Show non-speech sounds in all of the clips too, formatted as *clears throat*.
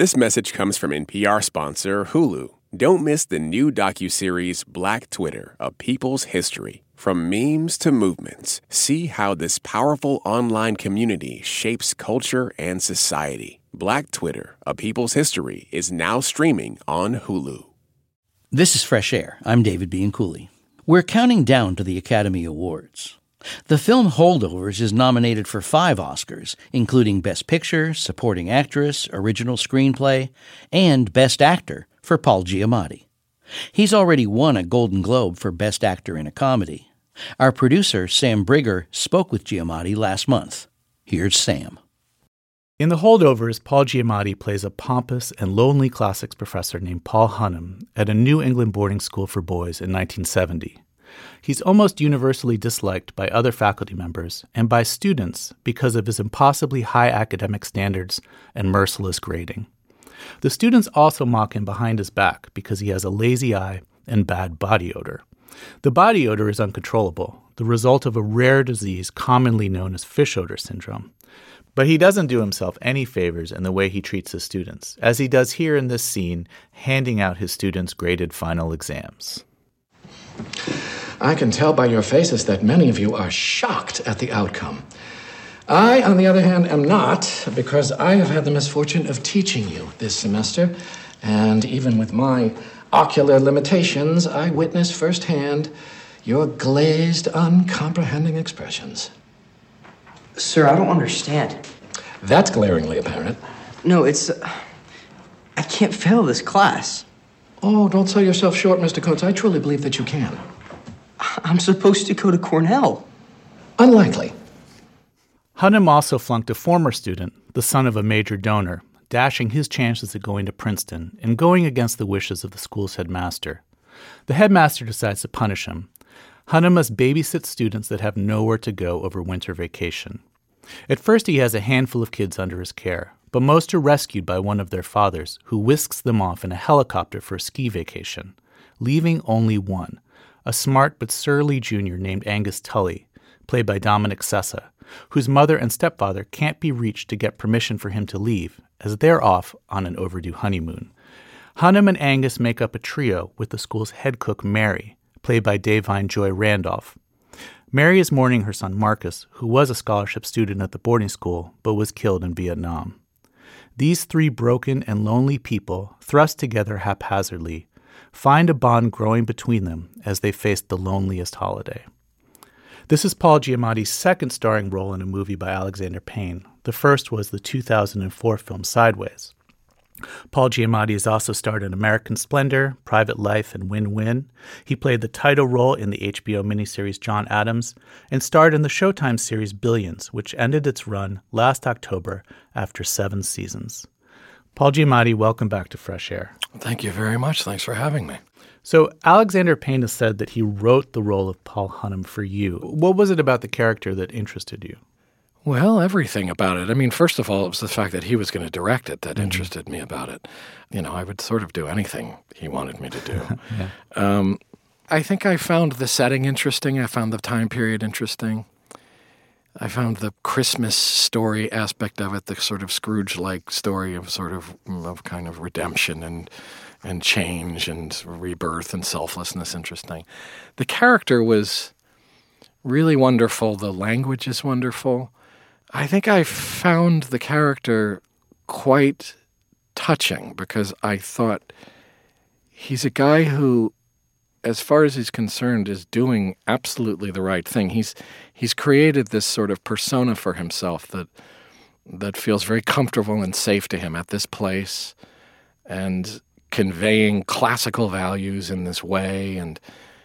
This message comes from NPR sponsor Hulu. Don't miss the new docuseries Black Twitter, A People's History. From memes to movements, see how this powerful online community shapes culture and society. Black Twitter, A People's History is now streaming on Hulu. This is Fresh Air. I'm David Bianculli. We're counting down to the Academy Awards. The film Holdovers is nominated for five Oscars, including Best Picture, Supporting Actress, Original Screenplay, and Best Actor for Paul Giamatti. He's already won a Golden Globe for Best Actor in a Comedy. Our producer, Sam Briger, spoke with Giamatti last month. Here's Sam. In The Holdovers, Paul Giamatti plays a pompous and lonely classics professor named Paul Hunham at a New England boarding school for boys in 1970. He's almost universally disliked by other faculty members and by students because of his impossibly high academic standards and merciless grading. The students also mock him behind his back because he has a lazy eye and bad body odor. The body odor is uncontrollable, the result of a rare disease commonly known as fish odor syndrome. But he doesn't do himself any favors in the way he treats his students, as he does here in this scene, handing out his students' graded final exams. I can tell by your faces that many of you are shocked at the outcome. I, on the other hand, am not, because I have had the misfortune of teaching you this semester, and even with my ocular limitations, I witnessed firsthand your glazed, uncomprehending expressions. Sir, I don't understand. That's glaringly apparent. No, it's. Uh, I can't fail this class. Oh, don't sell yourself short, Mr. Coates. I truly believe that you can. I'm supposed to go to Cornell. Unlikely. Hunham also flunked a former student, the son of a major donor, dashing his chances of going to Princeton and going against the wishes of the school's headmaster. The headmaster decides to punish him. Hunham must babysit students that have nowhere to go over winter vacation. At first, he has a handful of kids under his care, but most are rescued by one of their fathers, who whisks them off in a helicopter for a ski vacation, leaving only one, a smart but surly junior named Angus Tully, played by Dominic Sessa, whose mother and stepfather can't be reached to get permission for him to leave, as they're off on an overdue honeymoon. Hunham and Angus make up a trio with the school's head cook, Mary, played by Da'Vine Joy Randolph. Mary is mourning her son Marcus, who was a scholarship student at the boarding school but was killed in Vietnam. These three broken and lonely people, thrust together haphazardly, find a bond growing between them as they face the loneliest holiday. This is Paul Giamatti's second starring role in a movie by Alexander Payne. The first was the 2004 film Sideways. Paul Giamatti has also starred in American Splendor, Private Life, and Win Win. He played the title role in the HBO miniseries John Adams and starred in the Showtime series Billions, which ended its run last October after seven seasons. Paul Giamatti, welcome back to Fresh Air. Thank you very much. Thanks for having me. So, Alexander Payne has said that he wrote the role of Paul Hunham for you. What was it about the character that interested you? Well, everything about it. I mean, first of all, it was the fact that he was going to direct it that mm-hmm. interested me about it. You know, I would sort of do anything he wanted me to do. *laughs* yeah. um, I think I found the setting interesting. I found the time period interesting. I found the Christmas story aspect of it, the sort of Scrooge-like story of sort of of kind of redemption and and change and rebirth and selflessness interesting. The character was really wonderful. The language is wonderful. I think I found the character quite touching because I thought he's a guy who as far as he's concerned, is doing absolutely the right thing. He's he's created this sort of persona for himself that that feels very comfortable and safe to him at this place, and conveying classical values in this way. And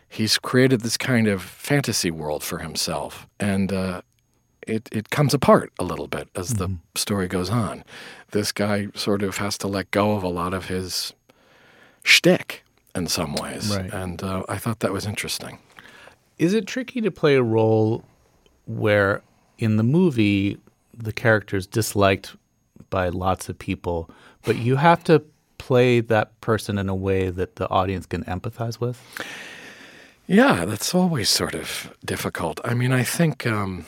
he's created this kind of fantasy world for himself, and uh, it it comes apart a little bit as mm-hmm. the story goes on. This guy sort of has to let go of a lot of his shtick in some ways. Right. And uh, I thought that was interesting. Is it tricky to play a role where in the movie the character is disliked by lots of people, but you have to play that person in a way that the audience can empathize with? Yeah, that's always sort of difficult. I mean, I think, um,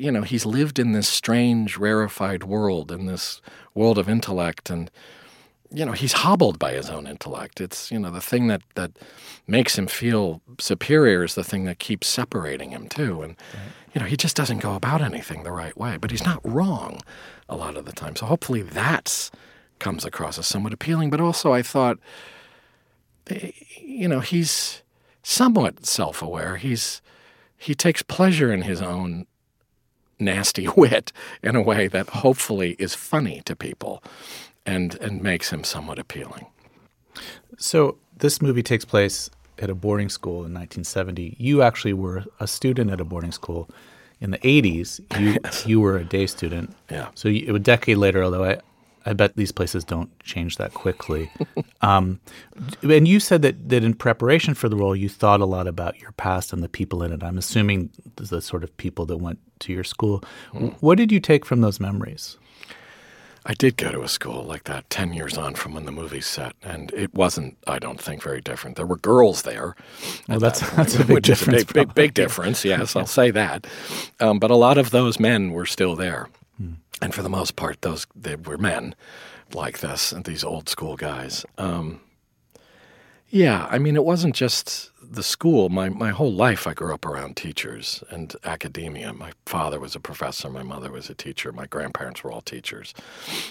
you know, he's lived in this strange, rarefied world, in this world of intellect, and you know, he's hobbled by his own intellect. It's, you know, the thing that, that makes him feel superior is the thing that keeps separating him, too. And, right. you know, he just doesn't go about anything the right way. But he's not wrong a lot of the time. So hopefully that's comes across as somewhat appealing. But also, I thought, eh, you know, he's somewhat self aware. He's, he takes pleasure in his own nasty *laughs* wit in a way that hopefully is funny to people and and makes him somewhat appealing. So this movie takes place at a boarding school in 1970. You actually were a student at a boarding school in the 80s. You *laughs* yes. you were a day student. Yeah. So you, a decade later, although I I bet these places don't change that quickly. *laughs* um, and you said that that in preparation for the role, you thought a lot about your past and the people in it. I'm assuming the sort of people that went to your school. Mm. What did you take from those memories? I did go to a school like that 10 years on from when the movie set, and it wasn't, I don't think, very different. There were girls there. Well, that's, that that's *laughs* a big difference. A big, big, big, difference, yes, I'll *laughs* say that. Um, but a lot of those men were still there. And for the most part, those they were men like this, and these old school guys. Um, yeah, I mean, it wasn't just the school. My my whole life, I grew up around teachers and academia. My father was a professor. My mother was a teacher. My grandparents were all teachers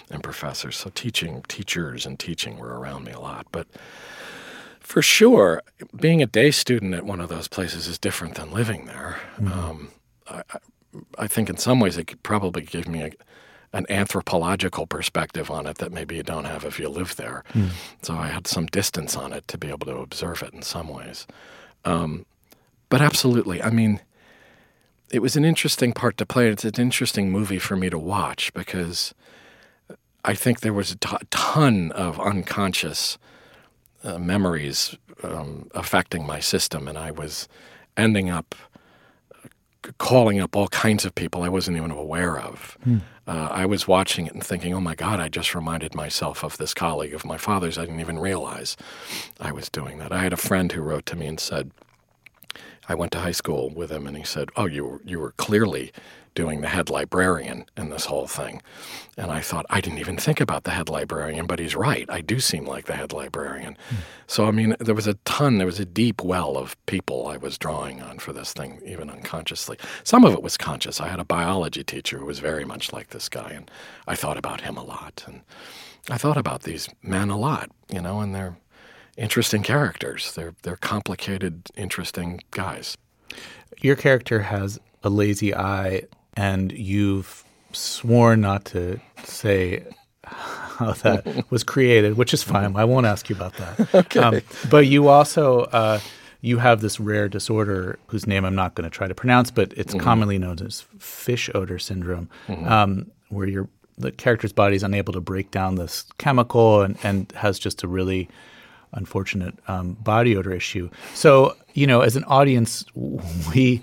and professors. So teaching, teachers, and teaching were around me a lot. But for sure, being a day student at one of those places is different than living there. Mm-hmm. Um, I, I think in some ways it could probably give me a, an anthropological perspective on it that maybe you don't have if you live there. Mm. So I had some distance on it to be able to observe it in some ways. Um, but absolutely, I mean, it was an interesting part to play. It's an interesting movie for me to watch because I think there was a t- ton of unconscious uh, memories um, affecting my system, and I was ending up calling up all kinds of people I wasn't even aware of. Hmm. Uh, I was watching it and thinking, oh my God, I just reminded myself of this colleague of my father's. I didn't even realize I was doing that. I had a friend who wrote to me and said, I went to high school with him, and he said, "Oh, you were, you were clearly doing the head librarian in this whole thing." And I thought, I didn't even think about the head librarian, but he's right. I do seem like the head librarian. Mm. So I mean, there was a ton, there was a deep well of people I was drawing on for this thing, even unconsciously. Some of it was conscious. I had a biology teacher who was very much like this guy, and I thought about him a lot, and I thought about these men a lot, you know, and they're interesting characters. They're they're complicated, interesting guys. Your character has a lazy eye, and you've sworn not to say how that *laughs* was created, which is fine. I won't ask you about that. *laughs* okay. Um, but you also uh, you have this rare disorder whose name I'm not going to try to pronounce, but it's mm-hmm. commonly known as fish odor syndrome, mm-hmm. um, where your the character's body is unable to break down this chemical and, and has just a really unfortunate um, body odor issue. So, you know, as an audience, *laughs* we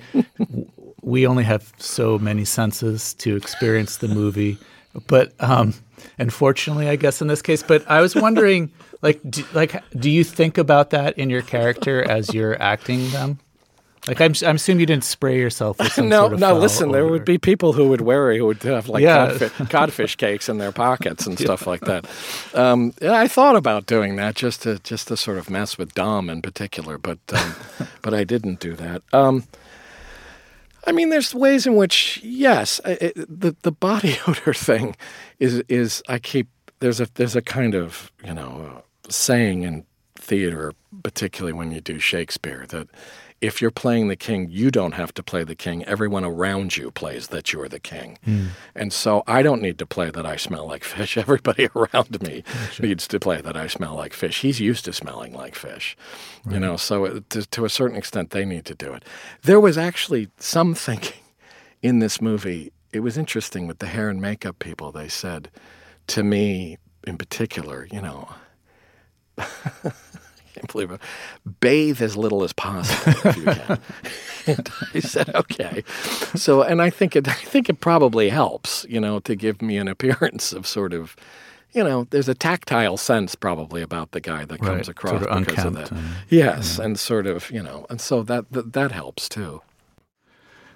we only have so many senses to experience the movie. But um, unfortunately, I guess in this case. But I was wondering, *laughs* like, do, like, do you think about that in your character as you're acting them? Like I'm, I'm assuming you didn't spray yourself with *laughs* some no, sort of no. Listen, there would be people who would worry who would have like yeah. codfish, *laughs* codfish, cakes in their pockets and stuff yeah. like that. Um, yeah, I thought about doing that just to just to sort of mess with Dom in particular, but um, but I didn't do that. Um, I mean, there's ways in which yes, it, the the body *laughs* odor thing is is I keep there's a there's a kind of you know saying in theater, particularly when you do Shakespeare, that if you're playing the king, you don't have to play the king. Everyone around you plays that you're the king. Mm. And so I don't need to play that I smell like *laughs* fish. Everybody *laughs* around me gotcha. needs to play that I smell like fish. He's used to smelling like fish, right. you know, so it, to, to a certain extent, they need to do it. There was actually some thinking in this movie. It was interesting with the hair and makeup people. They said to me in particular, you know, *laughs* can't believe it. Bathe as little as possible if you can. *laughs* and I said, okay. So, and I think it, *laughs* I think it probably helps, you know, to give me an appearance of sort of, you know, there's a tactile sense probably about the guy that comes right. across sort of because of that. And, yes, yeah. and sort of, you know, and so that, that that helps too.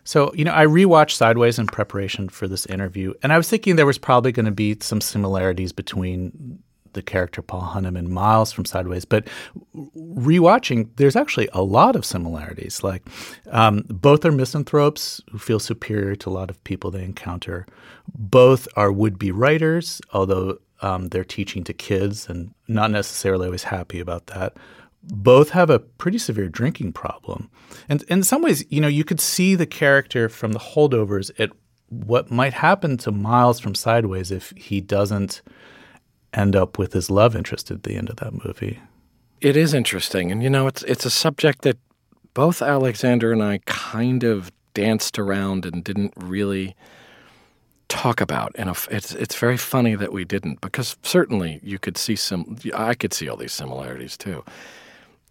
So, you know, I rewatched Sideways in preparation for this interview, and I was thinking there was probably going to be some similarities between the character Paul Hunham and Miles from Sideways, but rewatching, there's actually a lot of similarities. Like um, both are misanthropes who feel superior to a lot of people they encounter. Both are would-be writers, although um, they're teaching to kids and not necessarily always happy about that. Both have a pretty severe drinking problem. And in some ways, you know, you could see the character from the holdovers at what might happen to Miles from Sideways if he doesn't end up with his love interest at the end of that movie. It is interesting, and you know, it's it's a subject that both Alexander and I kind of danced around and didn't really talk about. And it's it's very funny that we didn't, because certainly you could see some. I could see all these similarities too.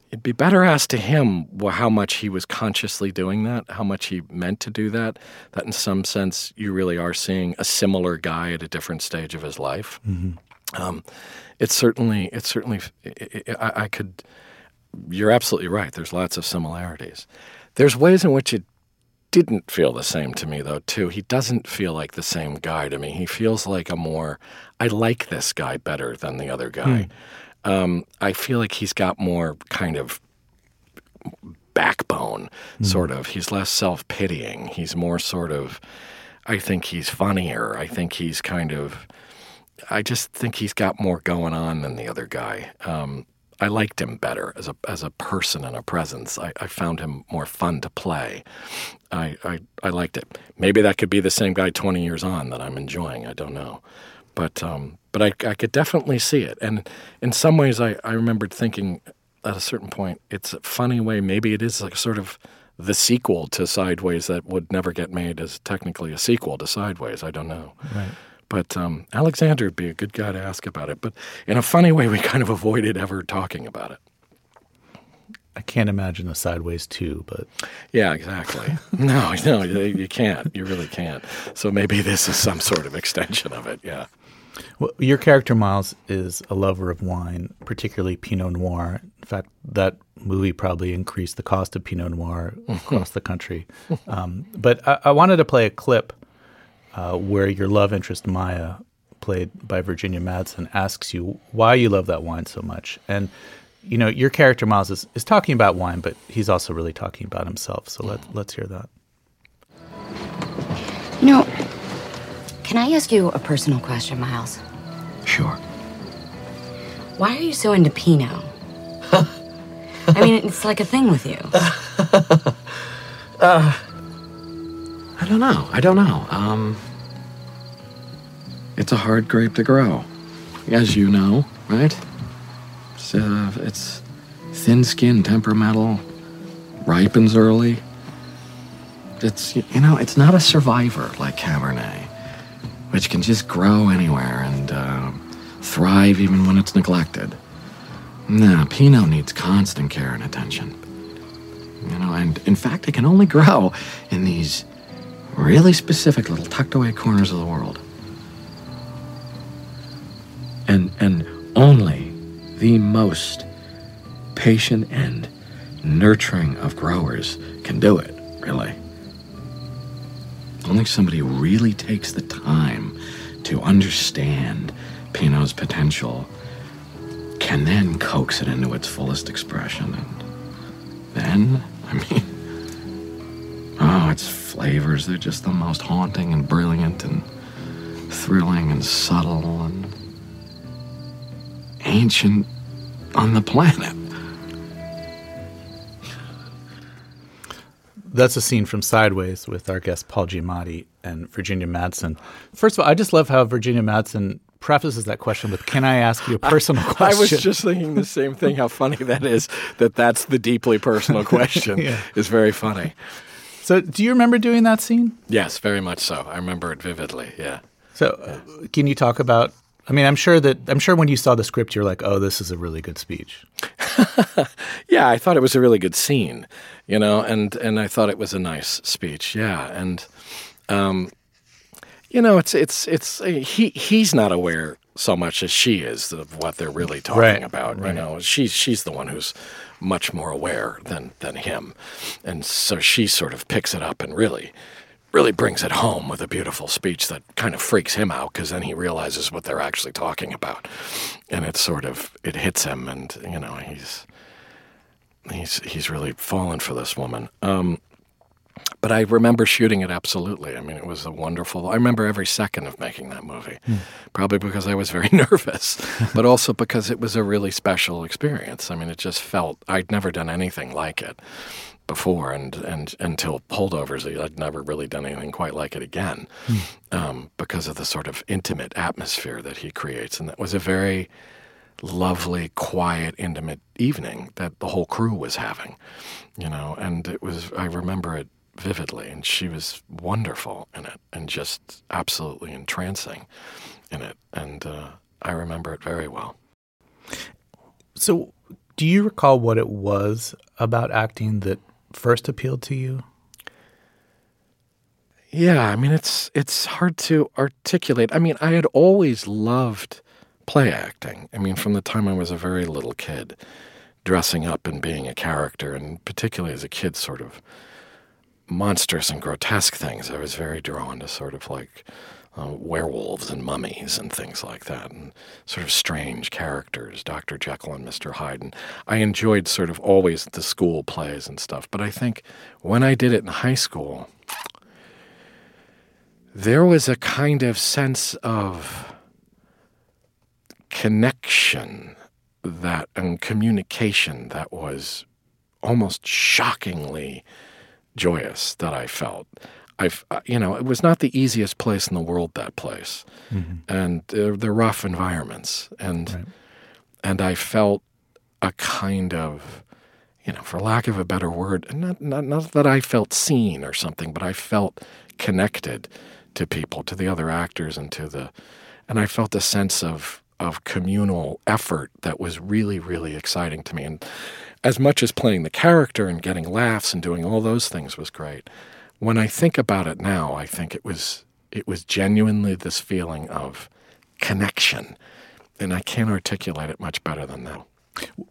It'd be better asked to him how much he was consciously doing that, how much he meant to do that. That, in some sense, you really are seeing a similar guy at a different stage of his life. Mm-hmm. Um, it's certainly, it's certainly, it, it, I, I could. You're absolutely right. There's lots of similarities. There's ways in which it didn't feel the same to me, though, too. He doesn't feel like the same guy to me. He feels like a more, I like this guy better than the other guy. Hmm um, I feel like he's got more kind of backbone, mm. sort of. He's less self pitying. He's more sort of, I think he's funnier. I think he's kind of, I just think he's got more going on than the other guy. Um, I liked him better as a as a person and a presence. I, I found him more fun to play. I, I, I liked it. Maybe that could be the same guy twenty years on that I'm enjoying. I don't know, but um, but I, I could definitely see it. And in some ways, I, I remembered thinking at a certain point, it's a funny way. Maybe it is like sort of the sequel to Sideways that would never get made as technically a sequel to Sideways. I don't know. Right. But um, Alexander would be a good guy to ask about it. But in a funny way, we kind of avoided ever talking about it. I can't imagine a Sideways two, but yeah, exactly. *laughs* no, no, you can't. You really can't. So maybe this is some sort of extension of it. Yeah. Well, your character Miles is a lover of wine, particularly Pinot Noir. In fact, that movie probably increased the cost of Pinot Noir across *laughs* the country. Um, but I, I, wanted to play a clip uh, where your love interest Maya, played by Virginia Madsen, asks you why you love that wine so much. And you know, your character Miles is, is talking about wine, but he's also really talking about himself. So let let's hear that. You know, can I ask you a personal question, Miles? Sure. Why are you so into Pinot? *laughs* I mean, it's like a thing with you. *laughs* uh, I don't know. I don't know. Um, it's a hard grape to grow, as you know, right? It's, uh, it's thin-skinned, temperamental, ripens early. It's you know, it's not a survivor like Cabernet which can just grow anywhere and uh, thrive even when it's neglected. No, Pinot needs constant care and attention. You know, and in fact, it can only grow in these really specific little tucked away corners of the world. And, and only the most patient and nurturing of growers can do it, really. Only somebody who really takes the time to understand Pinot's potential can then coax it into its fullest expression. And then, I mean, oh, its flavors, they're just the most haunting and brilliant and thrilling and subtle and ancient on the planet. That's a scene from Sideways with our guest Paul Giamatti and Virginia Madsen. First of all, I just love how Virginia Madsen prefaces that question with, "Can I ask you a personal question?" I was just thinking the same thing. How funny that is. That that's the deeply personal *laughs* question. yeah. Is very funny. So, do you remember doing that scene? Yes, very much so. I remember it vividly. Yeah. So, yeah. Uh, can you talk about I mean, I'm sure that I'm sure when you saw the script, you're like, "Oh, this is a really good speech." *laughs* yeah, I thought it was a really good scene, you know, and and I thought it was a nice speech. Yeah, and um, you know, it's it's it's he he's not aware so much as she is of what they're really talking right, about. Right. You know, she's she's the one who's much more aware than than him, and so she sort of picks it up and really really brings it home with a beautiful speech that kind of freaks him out because then he realizes what they're actually talking about, and it sort of it hits him, and you know he's he's he's really fallen for this woman. Um, but I remember shooting it absolutely. I mean, it was a wonderful. I remember every second of making that movie, Hmm. probably because I was very *laughs* nervous, but also because it was a really special experience. I mean, it just felt I'd never done anything like it before, and and until holdovers, I'd never really done anything quite like it again, um, because of the sort of intimate atmosphere that he creates, and that was a very lovely, quiet, intimate evening that the whole crew was having, you know, and it was, I remember it vividly, and she was wonderful in it and just absolutely entrancing in it. And uh, I remember it very well. So, do you recall what it was about acting that first appealed to you? Yeah, I mean it's it's hard to articulate. I mean, I had always loved play acting. I mean, from the time I was a very little kid, dressing up and being a character, and particularly as a kid, sort of monstrous and grotesque things. I was very drawn to sort of like uh, werewolves and mummies and things like that, and sort of strange characters, Dr. Jekyll and Mr. Hyde. And I enjoyed sort of always the school plays and stuff. But I think when I did it in high school, there was a kind of sense of connection that and communication that was almost shockingly joyous that I felt. I've, uh, you know, it was not the easiest place in the world. That place, and uh, they're rough environments, and and I felt a kind of, you know, for lack of a better word, not, not not that I felt seen or something, but I felt connected to people, to the other actors, and to the, and I felt a sense of of communal effort that was really really exciting to me, and as much as playing the character and getting laughs and doing all those things was great. When I think about it now, I think it was it was genuinely this feeling of connection, and I can't articulate it much better than that.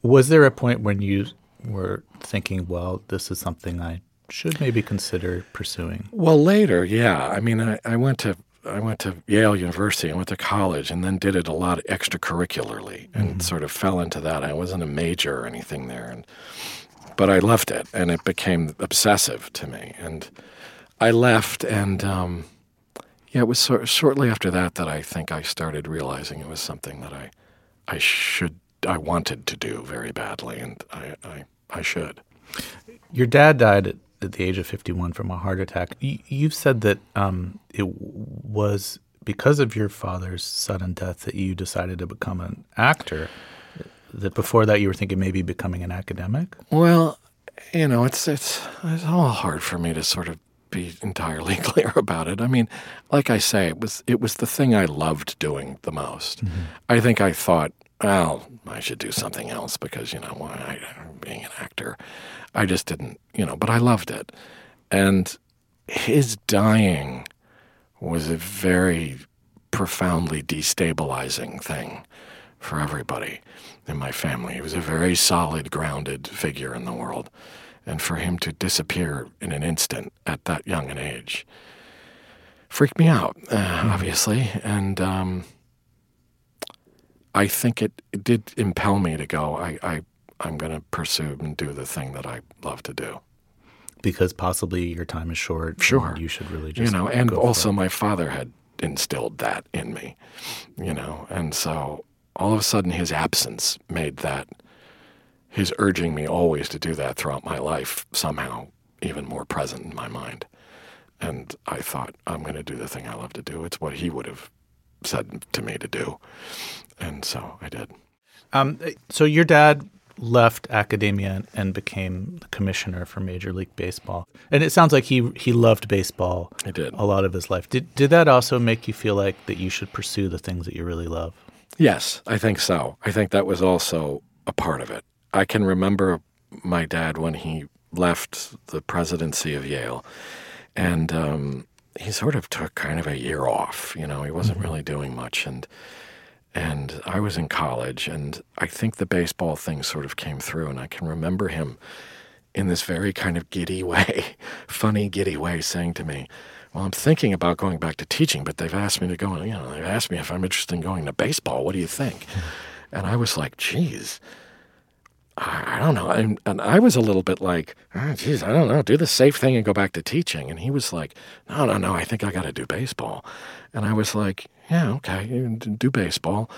Was there a point when you were thinking, well, this is something I should maybe consider pursuing? Well, later, yeah. I mean, I, I went to I went to Yale University. I went to college, and then did it a lot extracurricularly, and mm-hmm. sort of fell into that. I wasn't a major or anything there, and but I loved it, and it became obsessive to me. And I left, and um, yeah, it was sort shortly after that that I think I started realizing it was something that I I should I wanted to do very badly, and I I, I should. Your dad died at, at the age of 51 from a heart attack. You, you've said that um, it was because of your father's sudden death that you decided to become an actor. That before that you were thinking maybe becoming an academic. Well, you know, it's it's it's all hard for me to sort of be entirely *laughs* clear about it. I mean, like I say, it was it was the thing I loved doing the most. Mm-hmm. I think I thought, well, I should do something else because you know, why I, being an actor, I just didn't, you know. But I loved it, and his dying was a very profoundly destabilizing thing for everybody in my family. He was a very solid, grounded figure in the world. And for him to disappear in an instant at that young an age freaked me out, uh, obviously. And um, I think it, it did impel me to go, I, I, I'm going to pursue and do the thing that I love to do. because possibly your time is short. Sure. you should really just you know, and also my father had instilled that in me, you know, and so all of a sudden his absence made that his urging me always to do that throughout my life somehow even more present in my mind. And I thought, I'm going to do the thing I love to do. It's what he would have said to me to do. And so I did. Um, so your dad left academia and became the commissioner for Major League Baseball, and it sounds like he he loved baseball. He did. a lot of his life. Did did that also make you feel like that you should pursue the things that you really love? Yes, I think so. I think that was also a part of it. I can remember my dad when he left the presidency of Yale, and um, he sort of took kind of a year off. You know, he wasn't really doing much, and and I was in college, and I think the baseball thing sort of came through, and I can remember him in this very kind of giddy *laughs* way, funny, giddy way, saying to me, well, I'm thinking about going back to teaching, but they've asked me to go, you know, they've asked me if I'm interested in going to baseball. What do you think? *laughs* And I was like, geez, I, don't know. And, and, I was a little bit like, oh, I don't know, do the safe thing and go back to teaching. And he was like, no, no, no, I think I got to do baseball. And I was like, yeah, okay, do baseball.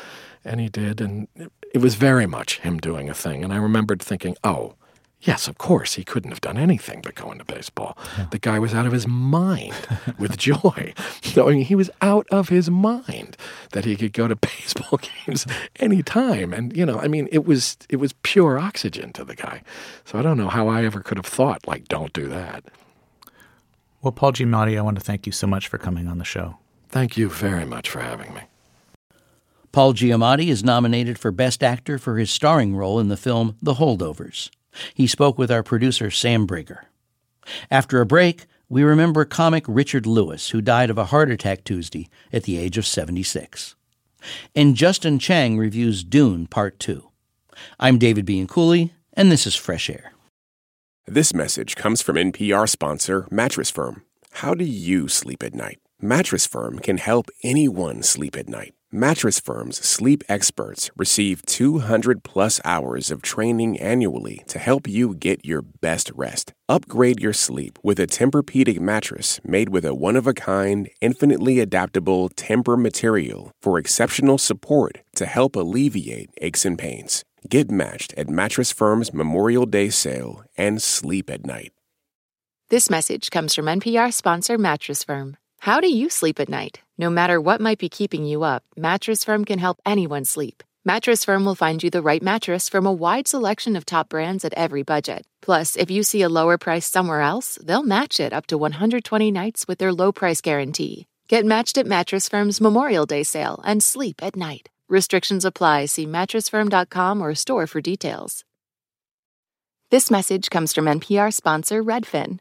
And he did. And it was very much him doing a thing. And I remembered thinking, oh, Yes, of course, he couldn't have done anything but go into baseball. Yeah. The guy was out of his mind *laughs* with joy. I mean, he was out of his mind that he could go to *laughs* baseball games anytime. And, you know, I mean, it was it was pure oxygen to the guy. So I don't know how I ever could have thought, like, don't do that. Well, Paul Giamatti, I want to thank you so much for coming on the show. Thank you very much for having me. Paul Giamatti is nominated for Best Actor for his starring role in the film The Holdovers. He spoke with our producer, Sam Briger. After a break, we remember comic Richard Lewis, who died of a heart attack Tuesday at the age of 76. And Justin Chang reviews Dune Part 2. I'm David Bianculli, and this is Fresh Air. This message comes from NPR sponsor Mattress Firm. How do you sleep at night? Mattress Firm can help anyone sleep at night. Mattress Firm's sleep experts receive 200 plus hours of training annually to help you get your best rest. Upgrade your sleep with a Tempur-Pedic mattress made with a one-of-a-kind, infinitely adaptable Tempur material for exceptional support to help alleviate aches and pains. Get matched at Mattress Firm's Memorial Day sale and sleep at night. This message comes from NPR sponsor Mattress Firm. How do you sleep at night? No matter what might be keeping you up, Mattress Firm can help anyone sleep. Mattress Firm will find you the right mattress from a wide selection of top brands at every budget. Plus, if you see a lower price somewhere else, they'll match it up to 120 nights with their low price guarantee. Get matched at Mattress Firm's Memorial Day sale and sleep at night. Restrictions apply. See mattressfirm.com or store for details. This message comes from NPR sponsor Redfin.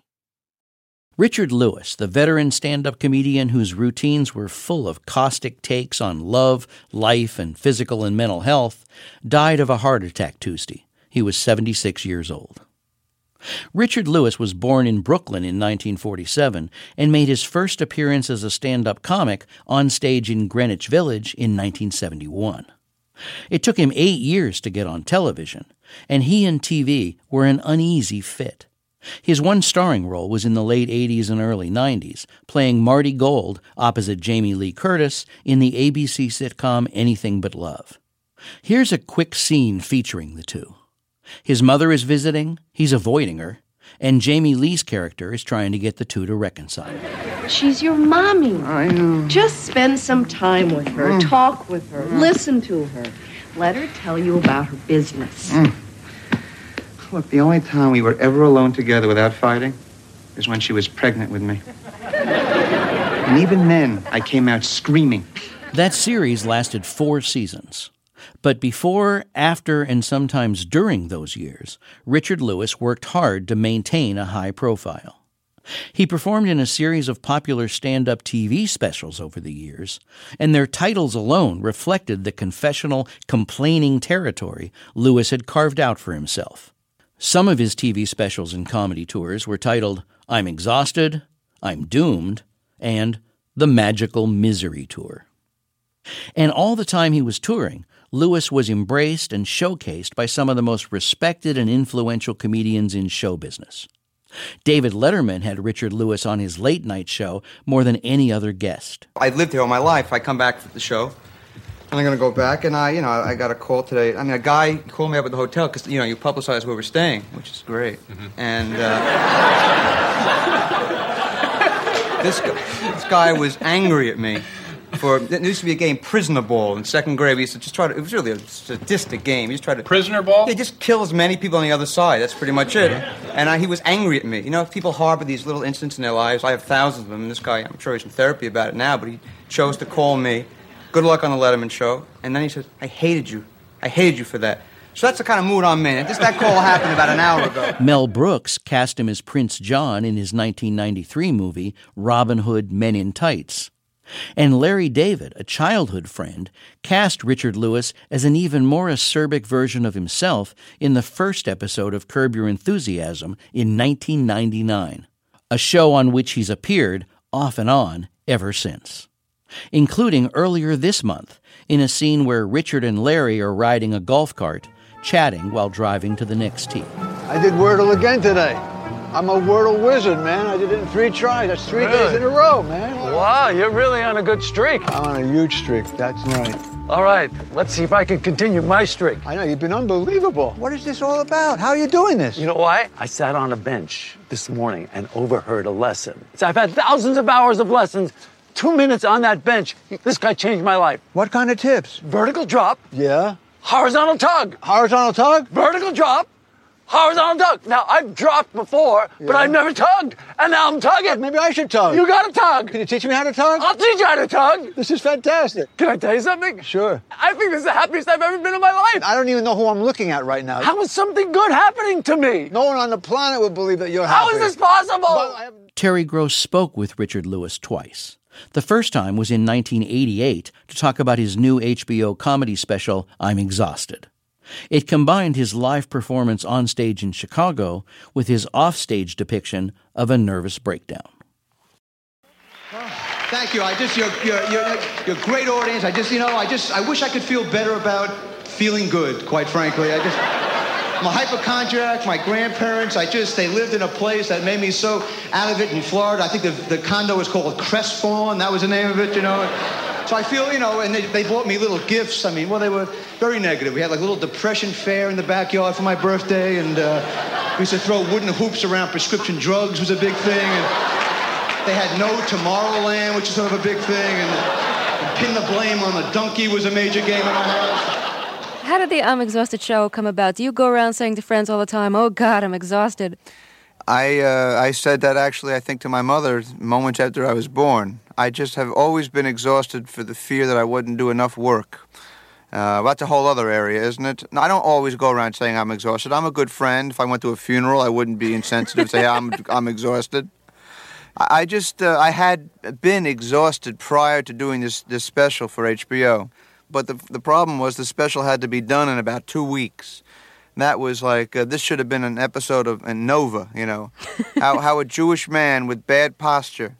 Richard Lewis, the veteran stand up comedian whose routines were full of caustic takes on love, life, and physical and mental health, died of a heart attack Tuesday. He was 76 years old. Richard Lewis was born in Brooklyn in 1947 and made his first appearance as a stand up comic on stage in Greenwich Village in 1971. It took him eight years to get on television, and he and TV were an uneasy fit. His one starring role was in the late 80s and early 90s, playing Marty Gold opposite Jamie Lee Curtis in the ABC sitcom Anything But Love. Here's a quick scene featuring the two. His mother is visiting, he's avoiding her, and Jamie Lee's character is trying to get the two to reconcile. She's your mommy. I know. Just spend some time with her, mm. talk with her, mm. listen to her. Let her tell you about her business. Mm. Look, the only time we were ever alone together without fighting is when she was pregnant with me. and even then, I came out screaming. That series lasted four seasons. But before, after, and sometimes during those years, Richard Lewis worked hard to maintain a high profile. He performed in a series of popular stand up TV specials over the years, and their titles alone reflected the confessional, complaining territory Lewis had carved out for himself. Some of his TV specials and comedy tours were titled I'm Exhausted, I'm Doomed, and The Magical Misery Tour. And all the time he was touring, Lewis was embraced and showcased by some of the most respected and influential comedians in show business. David Letterman had Richard Lewis on his late night show more than any other guest. I've lived here all my life. I come back for the show and I'm gonna go back, and I, you know, I got a call today. I mean, a guy called me up at the hotel because you know you publicized where we're staying, which is great. Mm-hmm. And uh, this guy, this guy was angry at me for it used to be a game, prisoner ball, in second grade. We used to just try to. It was really a sadistic game. He just tried to prisoner ball. They just kill as many people on the other side. That's pretty much it. And I, he was angry at me. You know, people harbor these little incidents in their lives. I have thousands of them. And this guy, I'm sure he's in therapy about it now, but he chose to call me good luck on the Letterman show. And then he says, I hated you. I hated you for that. So that's the kind of mood I'm in. Just that call happened about an hour ago. *laughs* Mel Brooks cast him as Prince John in his 1993 movie Robin Hood Men in Tights. And Larry David, a childhood friend, cast Richard Lewis as an even more acerbic version of himself in the first episode of Curb Your Enthusiasm in 1999, a show on which he's appeared off and on ever since, including earlier this month in a scene where Richard and Larry are riding a golf cart, chatting while driving to the next tee. I did Wordle again today. I'm a Wordle wizard, man. I did it in three tries. That's three Really? days in a row, man. Wow, you're really on a good streak. I'm on a huge streak. That's right. All right, let's see if I can continue my streak. I know, you've been unbelievable. What is this all about? How are you doing this? You know why? I sat on a bench this morning and overheard a lesson. So I've had thousands of hours of lessons. Two minutes on that bench, this guy changed my life. What kind of tips? Vertical drop, Yeah. horizontal tug, Horizontal tug? vertical drop, horizontal tug. Now, I've dropped before, but I've never tugged, and now I'm tugging. Maybe I should tug. You gotta tug. Can you teach me how to tug? I'll teach you how to tug. This is fantastic. Can I tell you something? Sure. I think this is the happiest I've ever been in my life. I don't even know who I'm looking at right now. How is something good happening to me? No one on the planet would believe that you're happy. How is this possible? But I have- Terry Gross spoke with Richard Lewis twice. The first time was in 1988 to talk about his new HBO comedy special, I'm Exhausted. It combined his live performance on stage in Chicago with his offstage depiction of a nervous breakdown. Thank you. I just you're you're you're you're great audience. I just you know I just I wish I could feel better about feeling good. Quite frankly, I just I'm a hypochondriac. My grandparents, I just they lived in a place that made me so out of it in Florida. I think the the condo was called Crestfallen. That was the name of it. You know. So I feel, you know, and they, they bought me little gifts. I mean, well, they were very negative. We had like a little depression fair in the backyard for my birthday, and uh, we used to throw wooden hoops around prescription drugs was a big thing. And, they had no Tomorrowland, which is sort of a big thing, and, and pin the blame on the donkey was a major game in our house. How did the I'm Exhausted show come about? Do you go around saying to friends all the time, oh God, I'm exhausted? I uh, I said that actually I think to my mother moments after I was born. I just have always been exhausted for the fear that I wouldn't do enough work. Uh, that's a whole other area, isn't it? I don't always go around saying I'm exhausted. I'm a good friend. If I went to a funeral, I wouldn't be insensitive to say I'm *laughs* I'm exhausted. I I just uh, I had been exhausted prior to doing this this special for HBO, but the the problem was the special had to be done in about two weeks. That was like uh, this should have been an episode of uh, Nova, you know, *laughs* how how a Jewish man with bad posture,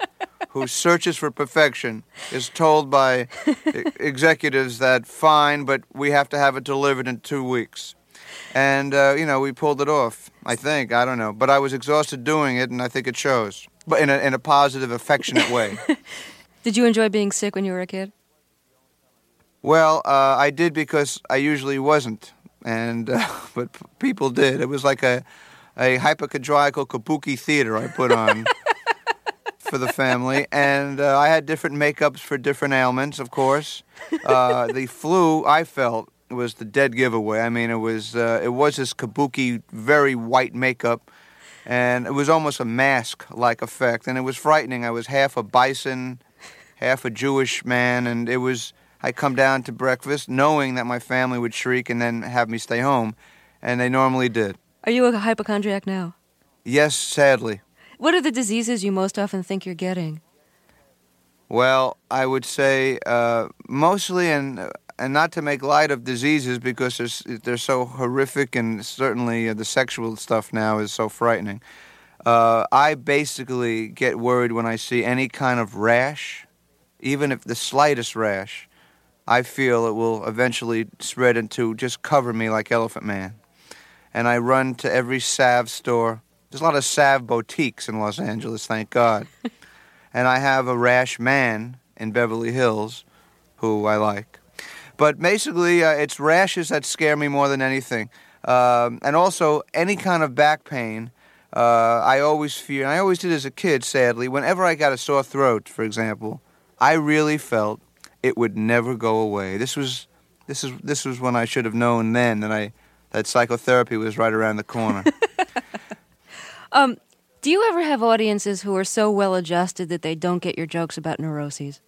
who searches for perfection, is told by *laughs* executives that fine, but we have to have it delivered in two weeks. And uh, you know we pulled it off. I think I don't know, but I was exhausted doing it, and I think it shows, but in a in a positive, affectionate way. *laughs* Did you enjoy being sick when you were a kid? Well, uh, I did because I usually wasn't, and uh, *laughs* but p- people did. It was like a a hypochondriacal kabuki theater I put on *laughs* for the family, and uh, I had different makeups for different ailments. Of course, uh, *laughs* the flu I felt was the dead giveaway. I mean, it was uh, it was this kabuki, very white makeup. And it was almost a mask-like effect, and it was frightening. I was half a bison, half a Jewish man, and it was. I come down to breakfast knowing that my family would shriek and then have me stay home, and they normally did. Are you a hypochondriac now? Yes, sadly. What are the diseases you most often think you're getting? Well, I would say uh, mostly, and and not to make light of diseases because they're, they're so horrific, and certainly uh, the sexual stuff now is so frightening. Uh, I basically get worried when I see any kind of rash, even if the slightest rash. I feel it will eventually spread into just cover me like Elephant Man. And I run to every salve store. There's a lot of salve boutiques in Los Angeles, thank God. *laughs* and I have a rash man in Beverly Hills who I like. But basically, uh, it's rashes that scare me more than anything. Um, and also, any kind of back pain, uh, I always fear, and I always did as a kid, sadly, whenever I got a sore throat, for example, I really felt it would never go away. This was, this is, this was when I should have known then that I, that psychotherapy was right around the corner. *laughs* Um, do you ever have audiences who are so well adjusted that they don't get your jokes about neuroses?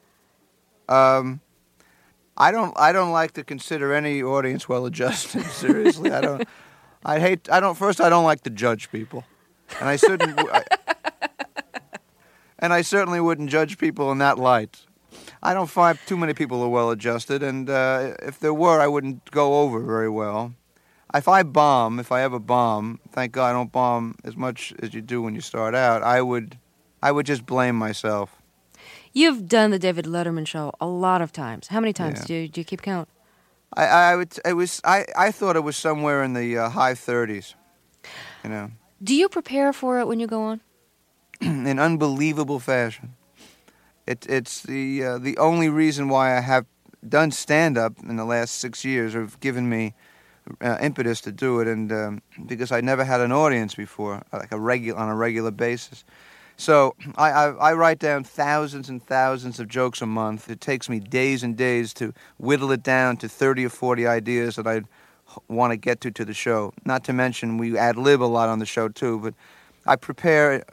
Um, I don't. I don't like to consider any audience well-adjusted. *laughs* Seriously, I don't. I hate. I don't. First, I don't like to judge people, and I certainly. I, *laughs* and I certainly wouldn't judge people in that light. I don't find too many people are well-adjusted, and uh, if there were, I wouldn't go over very well. If I bomb, if I ever bomb, thank God I don't bomb as much as you do when you start out. I would, I would just blame myself. You've done the David Letterman show a lot of times. How many times Yeah. do, you, do you keep count? I, I would. It was. I, I thought it was somewhere in the uh, high 30s. You know, Do you prepare for it when you go on? *clears throat* in unbelievable fashion. It, it's the uh, the only reason why I have done stand up in the last six years, or have given me uh, impetus to do it, and um, because I never had an audience before, like a regular on a regular basis. So I, I, I write down thousands and thousands of jokes a month. It takes me days and days to whittle it down to 30 or 40 ideas that I want to get to to the show. Not to mention we ad lib a lot on the show too, but I prepare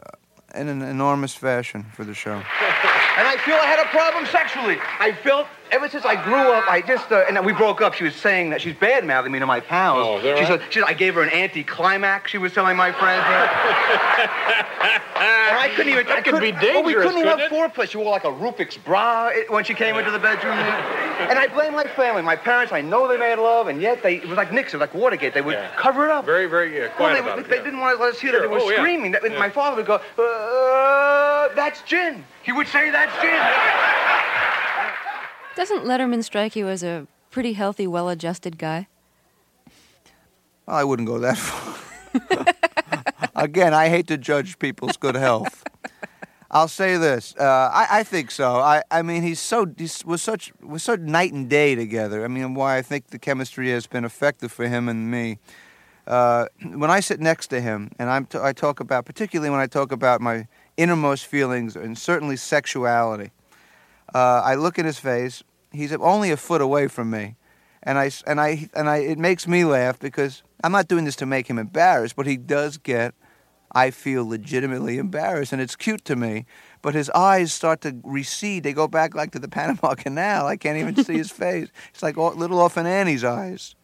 in an enormous fashion for the show. *laughs* And I feel I had a problem sexually. I felt ever since I grew up, I just uh, and then we broke up. She was saying that she's bad mouthing me to my pals. Oh, that she right? said, she said I gave her an anti-climax. She was telling my friends. *laughs* and I couldn't even. That I could couldn't- be dangerous. Well, we couldn't even have foreplay. She wore like a Rubik's bra when she came into the bedroom. and I blame my family, my parents. I know they made love, and yet they it was like Nixon, like Watergate. They would Yeah. cover it up. Very, very uh, Well, quiet they, about it. they yeah. didn't want to let us hear that they were Oh, yeah. screaming. That- Yeah. My father would go, uh, "That's gin." He would say, "That's gin." Doesn't Letterman strike you as a pretty healthy, well adjusted guy? I wouldn't go that far. *laughs* Again, I hate to judge people's good health. I'll say this: uh, I, I think so. I, I mean, he's so he's, was such was such night and day together. I mean, why I think the chemistry has been effective for him and me. Uh, when I sit next to him, and I'm t- I talk about, particularly when I talk about my innermost feelings and certainly sexuality, uh, I look at his face. He's only a foot away from me, and I and I and I it makes me laugh because I'm not doing this to make him embarrassed, but he does get. I feel legitimately embarrassed, and it's cute to me. But his eyes start to recede; they go back like to the *laughs* Panama Canal. I can't even see his *laughs* face. It's like all- little Orphan Annie's eyes.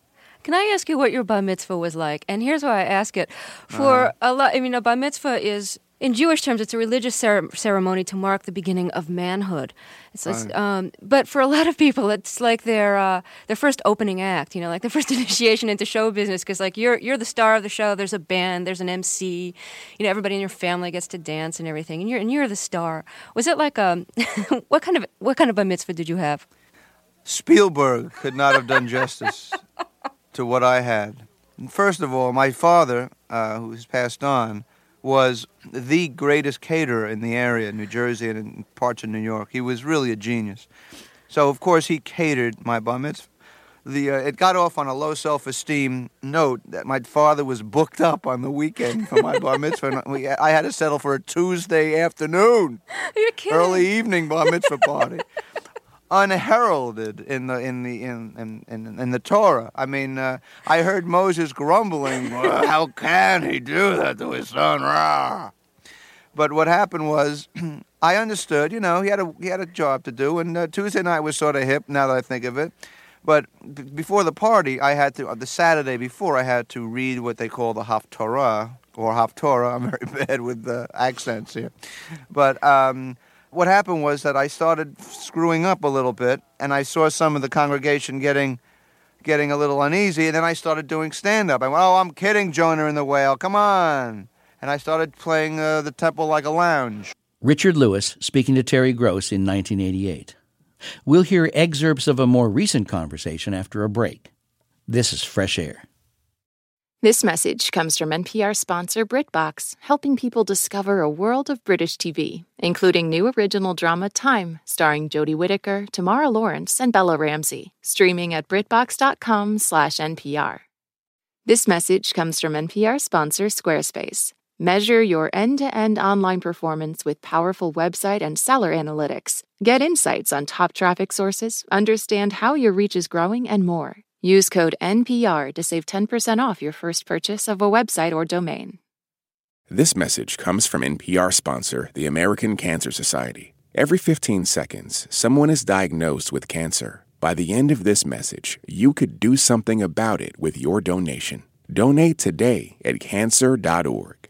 Can I ask you what your bar mitzvah was like? And here's why I ask it. For a lot, I mean, a bar mitzvah is, in Jewish terms, it's a religious cer- ceremony to mark the beginning of manhood. It's, it's, um, but for a *laughs* lot of people, it's like their uh, their first opening act. You know, like the first *laughs* initiation into show business. Because like you're you're the star of the show. There's a band. There's an MC. You know, everybody in your family gets to dance and everything. And you're and you're the star. Was it like a *laughs* what kind of what kind of a mitzvah did you have? Spielberg could not have done justice to what I had. First of all, my father, uh, who has passed on, was the greatest caterer in the area, New Jersey and in parts of New York. He was really a genius. So, of course, he catered my bar mitzvah. The, uh, it got off on a low self-esteem note that my father was booked up on the weekend for my bar mitzvah. And we, I had to settle for a Tuesday afternoon, early evening bar mitzvah party *laughs* unheralded in the in the in in, in, the Torah. I mean, uh, I heard Moses grumbling, "Well, "How can he do that to his son?" Rah. But what happened was, *clears throat* I understood. You know, he had a he had a job to do, and uh, Tuesday night was sort of hip. Now that I think of it. But before the party, I had to, the Saturday before, I had to read what they call the Haftorah, or Haftorah. I'm very *laughs* bad with the accents here. But um, what happened was that I started screwing up a little bit, and I saw some of the congregation getting getting a little uneasy, and then I started doing stand up. I went, Oh, I'm kidding, Jonah and the Whale, come on. And I started playing uh, the temple like a lounge. Richard Lewis speaking to Terry Gross in 1988. We'll hear excerpts of a more recent conversation after a break. This is Fresh Air. This message comes from NPR sponsor BritBox, helping people discover a world of British TV, including new original drama Time, starring Jodie Whittaker, Tamara Lawrence, and Bella Ramsey, streaming at BritBox.com/npr. This message comes from NPR sponsor Squarespace. Measure your end-to-end online performance with powerful website and seller analytics. Get insights on top traffic sources, understand how your reach is growing, and more. Use code NPR to save 10% off your first purchase of a website or domain. This message comes from NPR sponsor, the American Cancer Society. Every 15 seconds, someone is diagnosed with cancer. By the end of this message, you could do something about it with your donation. Donate today at cancer.org.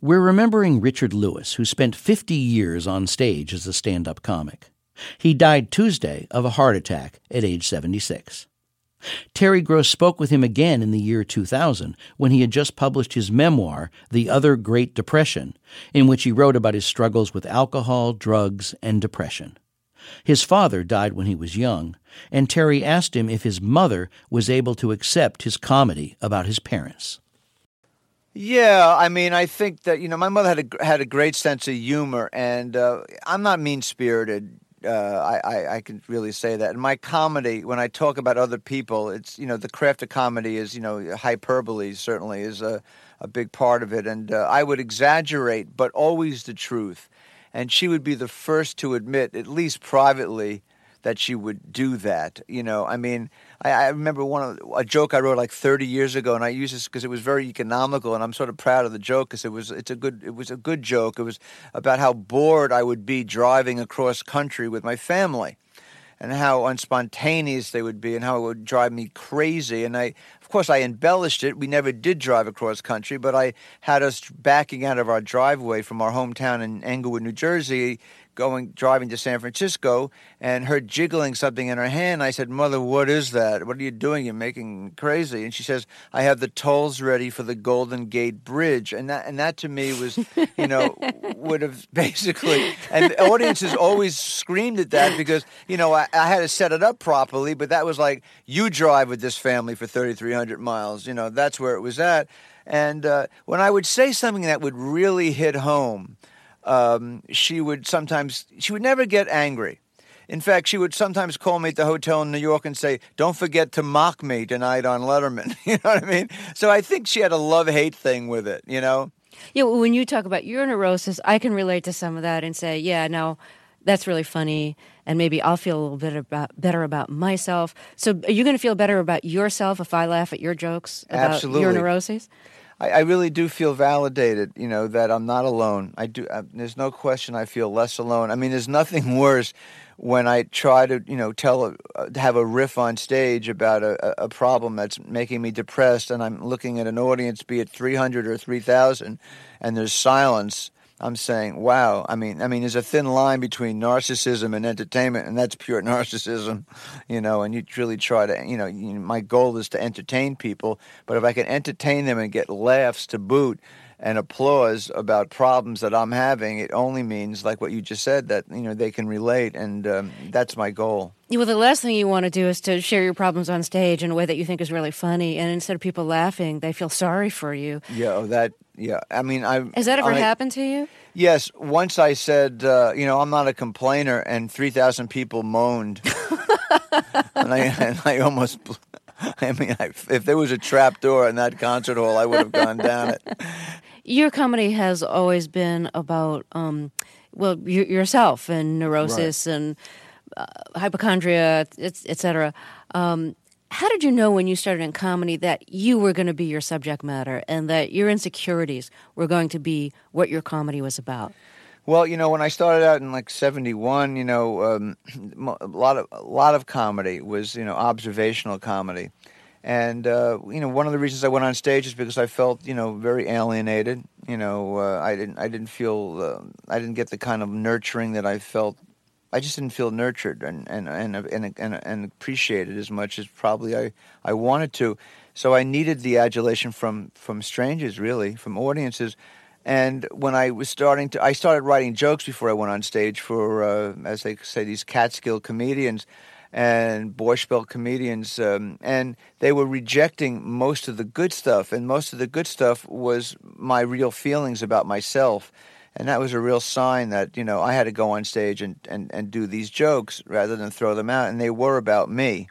We're remembering Richard Lewis, who spent 50 years on stage as a stand up comic. He died Tuesday of a heart attack at age 76. Terry Gross spoke with him again in the year 2000 when he had just published his memoir, The Other Great Depression, in which he wrote about his struggles with alcohol, drugs, and depression. His father died when he was young, and Terry asked him if his mother was able to accept his comedy about his parents. Yeah, I mean, I think that you know my mother had a had a great sense of humor, and uh, I'm not mean spirited. Uh, I, I I can really say that. And my comedy, when I talk about other people, it's you know the craft of comedy is you know hyperbole certainly is a a big part of it, and uh, I would exaggerate, but always the truth. And she would be the first to admit, at least privately, that she would do that. You know, I mean, I, I remember one of a joke I wrote like 30 years ago, and I use this because it was very economical, and I'm sort of proud of the joke because it was it's a good it was a good joke. It was about how bored I would be driving across country with my family, and how unspontaneous they would be, and how it would drive me crazy. And I, of course, I embellished it. We never did drive across country, but I had us backing out of our driveway from our hometown in Englewood, New Jersey going driving to San Francisco and her jiggling something in her hand. I said, "Mother, what is that? What are you doing? You're making crazy." And she says, "I have the tolls ready for the Golden Gate Bridge." And that and that to me was, you know, *laughs* would have basically and the audiences always screamed at that because you know I, I had to set it up properly, but that was like you drive with this family for 3,300 miles. You know, that's where it was at. And uh, when I would say something that would really hit home, um, she would sometimes, she would never get angry. In fact, she would sometimes call me at the hotel in New York and say, Don't forget to mock me tonight on Letterman. *laughs* you know what I mean? So I think she had a love hate thing with it, you know? Yeah, well, when you talk about your neurosis, I can relate to some of that and say, yeah, no, that's really funny, and maybe I'll feel a little bit about, better about myself. So, are you going to feel better about yourself if I laugh at your jokes about Absolutely. your neuroses? I, I really do feel validated, you know, that I'm not alone. I do. I, there's no question I feel less alone. I mean, there's nothing *laughs* worse when I try to, you know, tell uh, have a riff on stage about a, a problem that's making me depressed, and I'm looking at an audience, be it 300 or 3,000, and there's silence. I'm saying, wow. I mean, I mean, there's a thin line between narcissism and entertainment, and that's pure *laughs* narcissism, you know. And you really try to, you know, you, my goal is to entertain people, but if I can entertain them and get laughs to boot and applause about problems that I'm having, it only means, like what you just said, that you know they can relate, and um, that's my goal. Well, the last thing you want to do is to share your problems on stage in a way that you think is really funny, and instead of people laughing, they feel sorry for you. Yeah, oh, that. Yeah, I mean, I Has that ever I, happened to you? Yes, once I said, uh, you know, I'm not a complainer, and 3,000 people moaned. *laughs* and, I, and I almost, I mean, I, if there was a trap door in that concert hall, I would have gone down it. Your comedy has always been about, um, well, y- yourself and neurosis Right. and uh, hypochondria, et, et cetera. Um, how did you know when you started in comedy that you were going to be your subject matter and that your insecurities were going to be what your comedy was about? Well, you know, when I started out in like '71, you know, um, *clears throat* a lot of a lot of comedy was you know observational comedy, and uh, you know one of the reasons I went on stage is because I felt you know very alienated. You know, uh, I didn't I didn't feel uh, I didn't get the kind of nurturing that I felt. I just didn't feel nurtured and and and and, and, and appreciated as much as probably I, I wanted to. So I needed the adulation from from strangers, really, from audiences. And when I was starting to, I started writing jokes before I went on stage for, uh, as they say, these Catskill comedians and Borscht comedians, um, and they were rejecting most of the good stuff, and most of the good stuff was my real feelings about myself, and that was a real sign that you know I had to go on stage and and, and do these jokes rather than throw them out, and they were about me,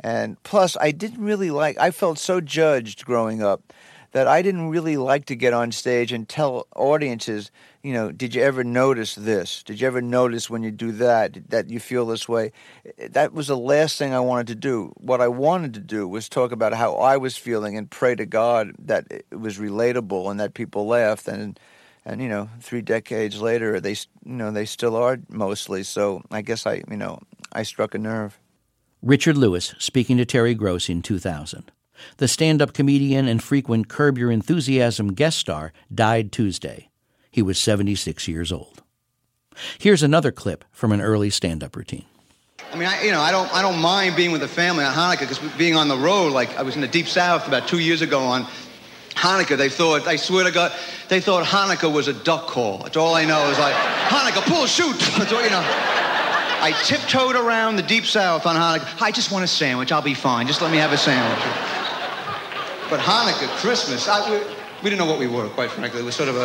and plus I didn't really like, I felt so judged growing up that I didn't really like to get on stage and tell audiences, you know, did you ever notice this? Did you ever notice when you do that that you feel this way? Eh, that was the last thing I wanted to do. What I wanted to do was talk about how I was feeling and pray to God that it was relatable and that people laughed and and you know, 3 decades later they you know, they still are mostly. So I guess I, you know, I struck a nerve. Richard Lewis speaking to Terry Gross in 2000. The stand up comedian and frequent Curb Your Enthusiasm guest star died Tuesday. He was 76 years old. Here's another clip from an early stand up routine. I mean, I, you know, I don't, I don't mind being with the family on Hanukkah because being on the road, like I was in the deep south about two years ago on Hanukkah, they thought, I swear to God, they thought Hanukkah was a duck call. That's all I know is like, Hanukkah, pull, shoot. *laughs* That's all, you know. I tiptoed around the deep south on Hanukkah. I just want a sandwich. I'll be fine. Just let me have a sandwich. But Hanukkah, Christmas, I, we, we didn't know what we were, quite frankly. It was sort of a.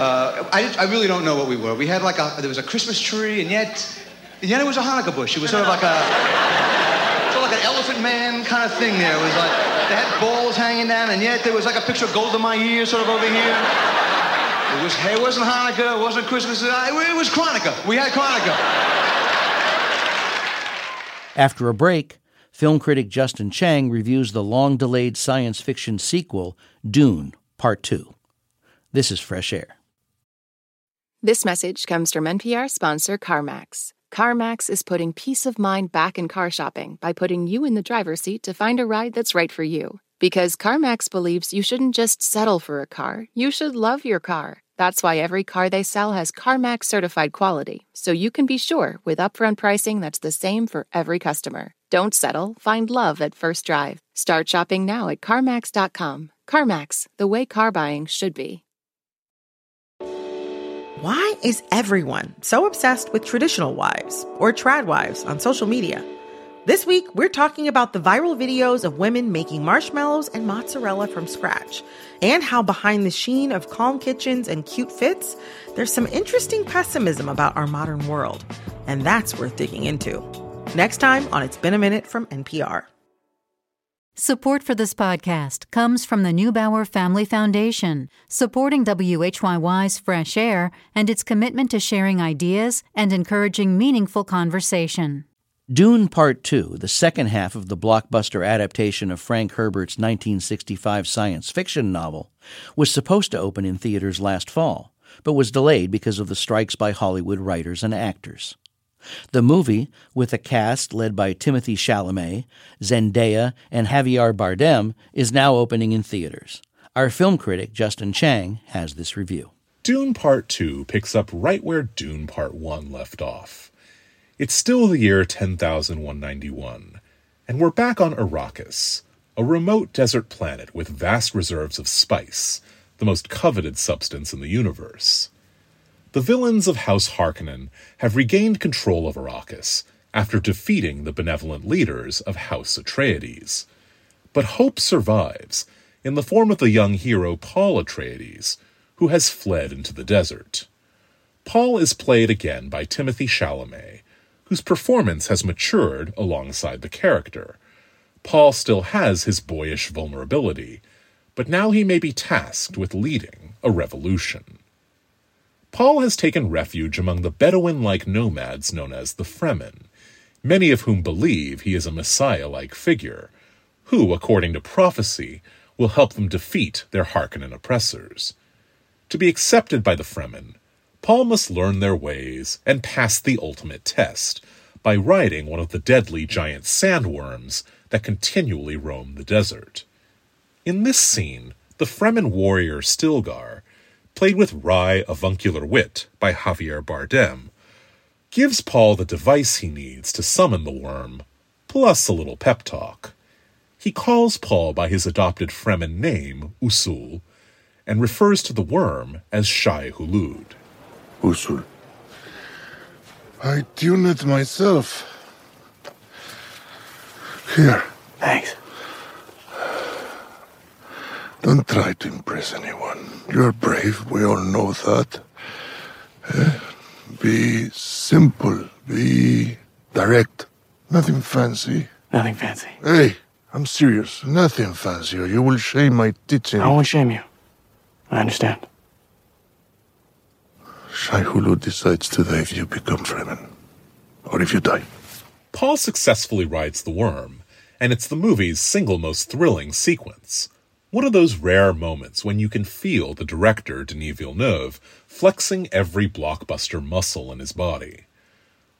Uh, I, I really don't know what we were. We had like a, there was a Christmas tree, and yet, and yet it was a Hanukkah bush. It was sort of like a, sort of like an elephant man kind of thing there. It was like, they had balls hanging down, and yet there was like a picture of Golda Meir sort of over here. It, was, it wasn't Hanukkah, it wasn't Christmas, it was Hanukkah. We had Hanukkah. After a break, film critic Justin Chang reviews the long delayed science fiction sequel, Dune, Part 2. This is Fresh Air. This message comes from NPR sponsor CarMax. CarMax is putting peace of mind back in car shopping by putting you in the driver's seat to find a ride that's right for you. Because CarMax believes you shouldn't just settle for a car, you should love your car. That's why every car they sell has CarMax certified quality, so you can be sure with upfront pricing that's the same for every customer. Don't settle, find love at first drive. Start shopping now at CarMax.com. CarMax, the way car buying should be. Why is everyone so obsessed with traditional wives or trad wives on social media? This week, we're talking about the viral videos of women making marshmallows and mozzarella from scratch, and how behind the sheen of calm kitchens and cute fits, there's some interesting pessimism about our modern world. And that's worth digging into. Next time on It's Been a Minute from NPR. Support for this podcast comes from the Neubauer Family Foundation, supporting WHYY's Fresh Air and its commitment to sharing ideas and encouraging meaningful conversation. Dune Part 2, the second half of the blockbuster adaptation of Frank Herbert's 1965 science fiction novel, was supposed to open in theaters last fall, but was delayed because of the strikes by Hollywood writers and actors. The movie, with a cast led by Timothée Chalamet, Zendaya, and Javier Bardem, is now opening in theaters. Our film critic, Justin Chang, has this review. Dune Part 2 picks up right where Dune Part 1 left off. It's still the year 10191, and we're back on Arrakis, a remote desert planet with vast reserves of spice, the most coveted substance in the universe. The villains of House Harkonnen have regained control of Arrakis after defeating the benevolent leaders of House Atreides. But hope survives in the form of the young hero Paul Atreides, who has fled into the desert. Paul is played again by Timothée Chalamet, whose performance has matured alongside the character. Paul still has his boyish vulnerability, but now he may be tasked with leading a revolution. Paul has taken refuge among the Bedouin like nomads known as the Fremen, many of whom believe he is a Messiah like figure, who, according to prophecy, will help them defeat their Harkonnen oppressors. To be accepted by the Fremen, Paul must learn their ways and pass the ultimate test by riding one of the deadly giant sandworms that continually roam the desert. In this scene, the Fremen warrior Stilgar played with wry, avuncular wit by Javier Bardem, gives Paul the device he needs to summon the worm, plus a little pep talk. He calls Paul by his adopted Fremen name, Usul, and refers to the worm as Shai Hulud. Usul. I tune it myself. Here. Thanks. Don't try to impress anyone. You're brave, we all know that. Eh? Be simple, be direct. Nothing fancy. Nothing fancy. Hey, I'm serious. Nothing fancy, or you will shame my teaching. I won't shame you. I understand. Shai Hulud decides today if you become Fremen, or if you die. Paul successfully rides the worm, and it's the movie's single most thrilling sequence. One of those rare moments when you can feel the director, Denis Villeneuve, flexing every blockbuster muscle in his body.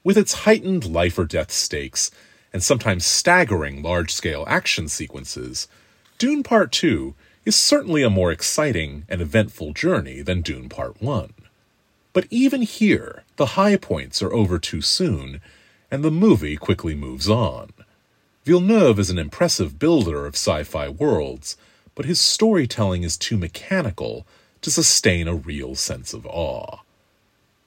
With its heightened life or death stakes and sometimes staggering large scale action sequences, Dune Part 2 is certainly a more exciting and eventful journey than Dune Part 1. But even here, the high points are over too soon, and the movie quickly moves on. Villeneuve is an impressive builder of sci fi worlds, but his storytelling is too mechanical to sustain a real sense of awe.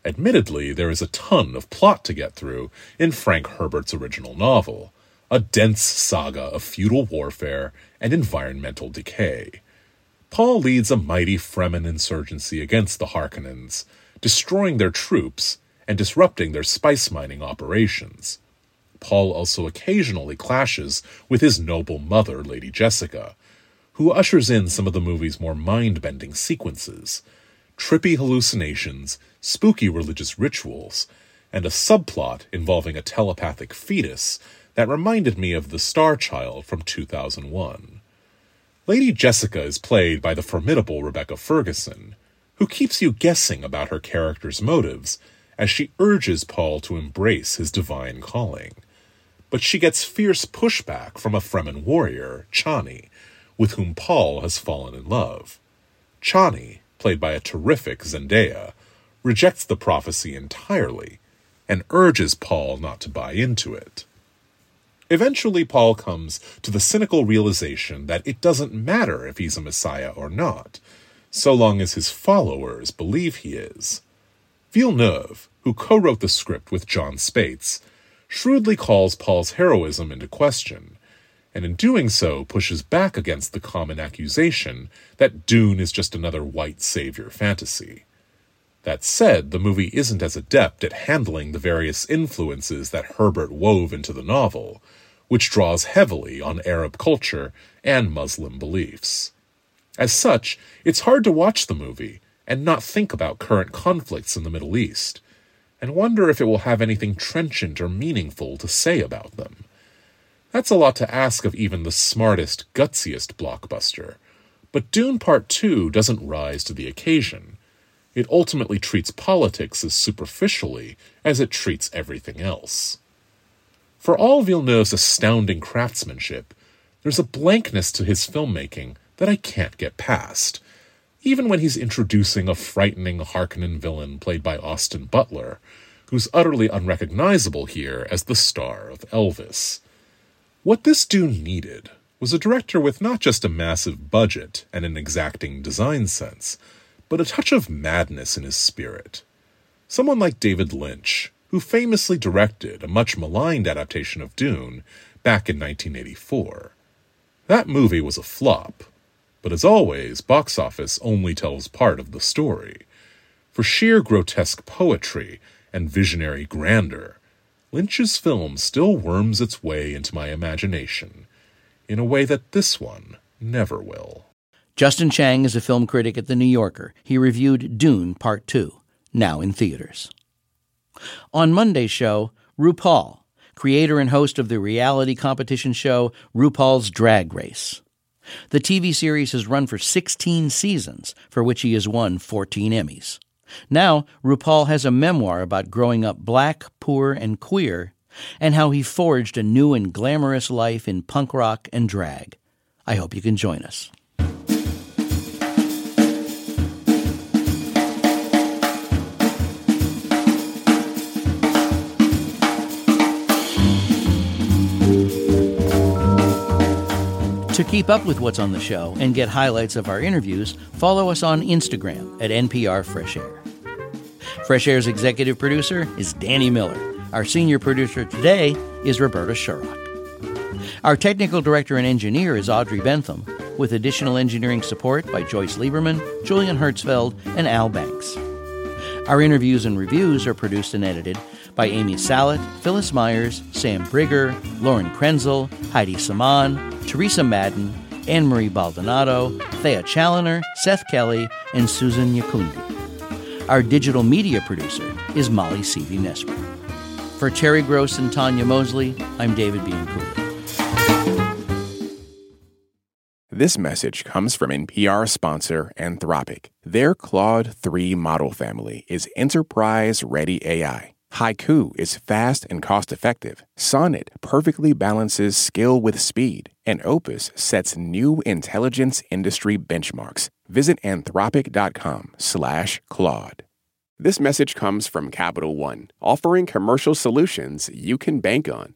Admittedly, there is a ton of plot to get through in Frank Herbert's original novel, a dense saga of feudal warfare and environmental decay. Paul leads a mighty Fremen insurgency against the Harkonnens, destroying their troops and disrupting their spice mining operations. Paul also occasionally clashes with his noble mother, Lady Jessica, who ushers in some of the movie's more mind bending sequences trippy hallucinations, spooky religious rituals, and a subplot involving a telepathic fetus that reminded me of The Star Child from 2001. Lady Jessica is played by the formidable Rebecca Ferguson, who keeps you guessing about her character's motives as she urges Paul to embrace his divine calling. But she gets fierce pushback from a Fremen warrior, Chani, with whom Paul has fallen in love. Chani, played by a terrific Zendaya, rejects the prophecy entirely and urges Paul not to buy into it. Eventually, Paul comes to the cynical realization that it doesn't matter if he's a Messiah or not, so long as his followers believe he is. Villeneuve, who co wrote the script with Jon Spaihts, shrewdly calls Paul's heroism into question and in doing so pushes back against the common accusation that Dune is just another white savior fantasy. That said, the movie isn't as adept at handling the various influences that Herbert wove into the novel, which draws heavily on Arab culture and Muslim beliefs. As such, it's hard to watch the movie and not think about current conflicts in the Middle East, and wonder if it will have anything trenchant or meaningful to say about them. That's a lot to ask of even the smartest, gutsiest blockbuster. But Dune Part 2 doesn't rise to the occasion. It ultimately treats politics as superficially as it treats everything else. For all Villeneuve's astounding craftsmanship, there's a blankness to his filmmaking that I can't get past. Even when he's introducing a frightening Harkonnen villain played by Austin Butler, who's utterly unrecognizable here as the star of Elvis. What this Dune needed was a director with not just a massive budget and an exacting design sense, but a touch of madness in his spirit. Someone like David Lynch, who famously directed a much maligned adaptation of Dune back in 1984. That movie was a flop, but as always, box office only tells part of the story. For sheer grotesque poetry and visionary grandeur, Lynch's film still worms its way into my imagination in a way that this one never will. Justin Chang is a film critic at The New Yorker. He reviewed Dune Part 2, now in theaters. On Monday's show, RuPaul, creator and host of the reality competition show RuPaul's Drag Race. The TV series has run for 16 seasons, for which he has won 14 Emmys. Now, RuPaul has a memoir about growing up black, poor, and queer, and how he forged a new and glamorous life in punk rock and drag. I hope you can join us. To keep up with what's on the show and get highlights of our interviews, follow us on Instagram at NPR Fresh Air. Fresh Air's executive producer is Danny Miller. Our senior producer today is Roberta Shorrock. Our technical director and engineer is Audrey Bentham, with additional engineering support by Joyce Lieberman, Julian Hertzfeld, and Al Banks. Our interviews and reviews are produced and edited by Amy Salit, Phyllis Myers, Sam Briger, Lauren Krenzel, Heidi Saman, Teresa Madden, Anne Marie Baldonado, Thea Challoner, Seth Kelly, and Susan Nyakundi. Our digital media producer is Molly Seavy-Nesbit. For Terry Gross and Tanya Mosley, I'm David Bianculli. This message comes from NPR sponsor Anthropic. Their Claude 3 model family is enterprise ready AI Haiku is fast and cost effective. Sonnet perfectly balances skill with speed. And Opus sets new intelligence industry benchmarks. Visit anthropic.com slash Claude. This message comes from Capital One, offering commercial solutions you can bank on.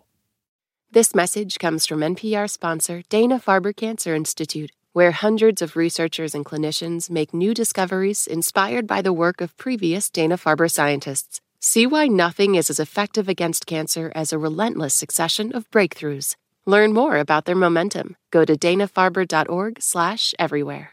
This message comes from NPR sponsor Dana Farber Cancer Institute, where hundreds of researchers and clinicians make new discoveries inspired by the work of previous Dana Farber scientists. See why nothing is as effective against cancer as a relentless succession of breakthroughs. Learn more about their momentum. Go to danafarber.org/everywhere.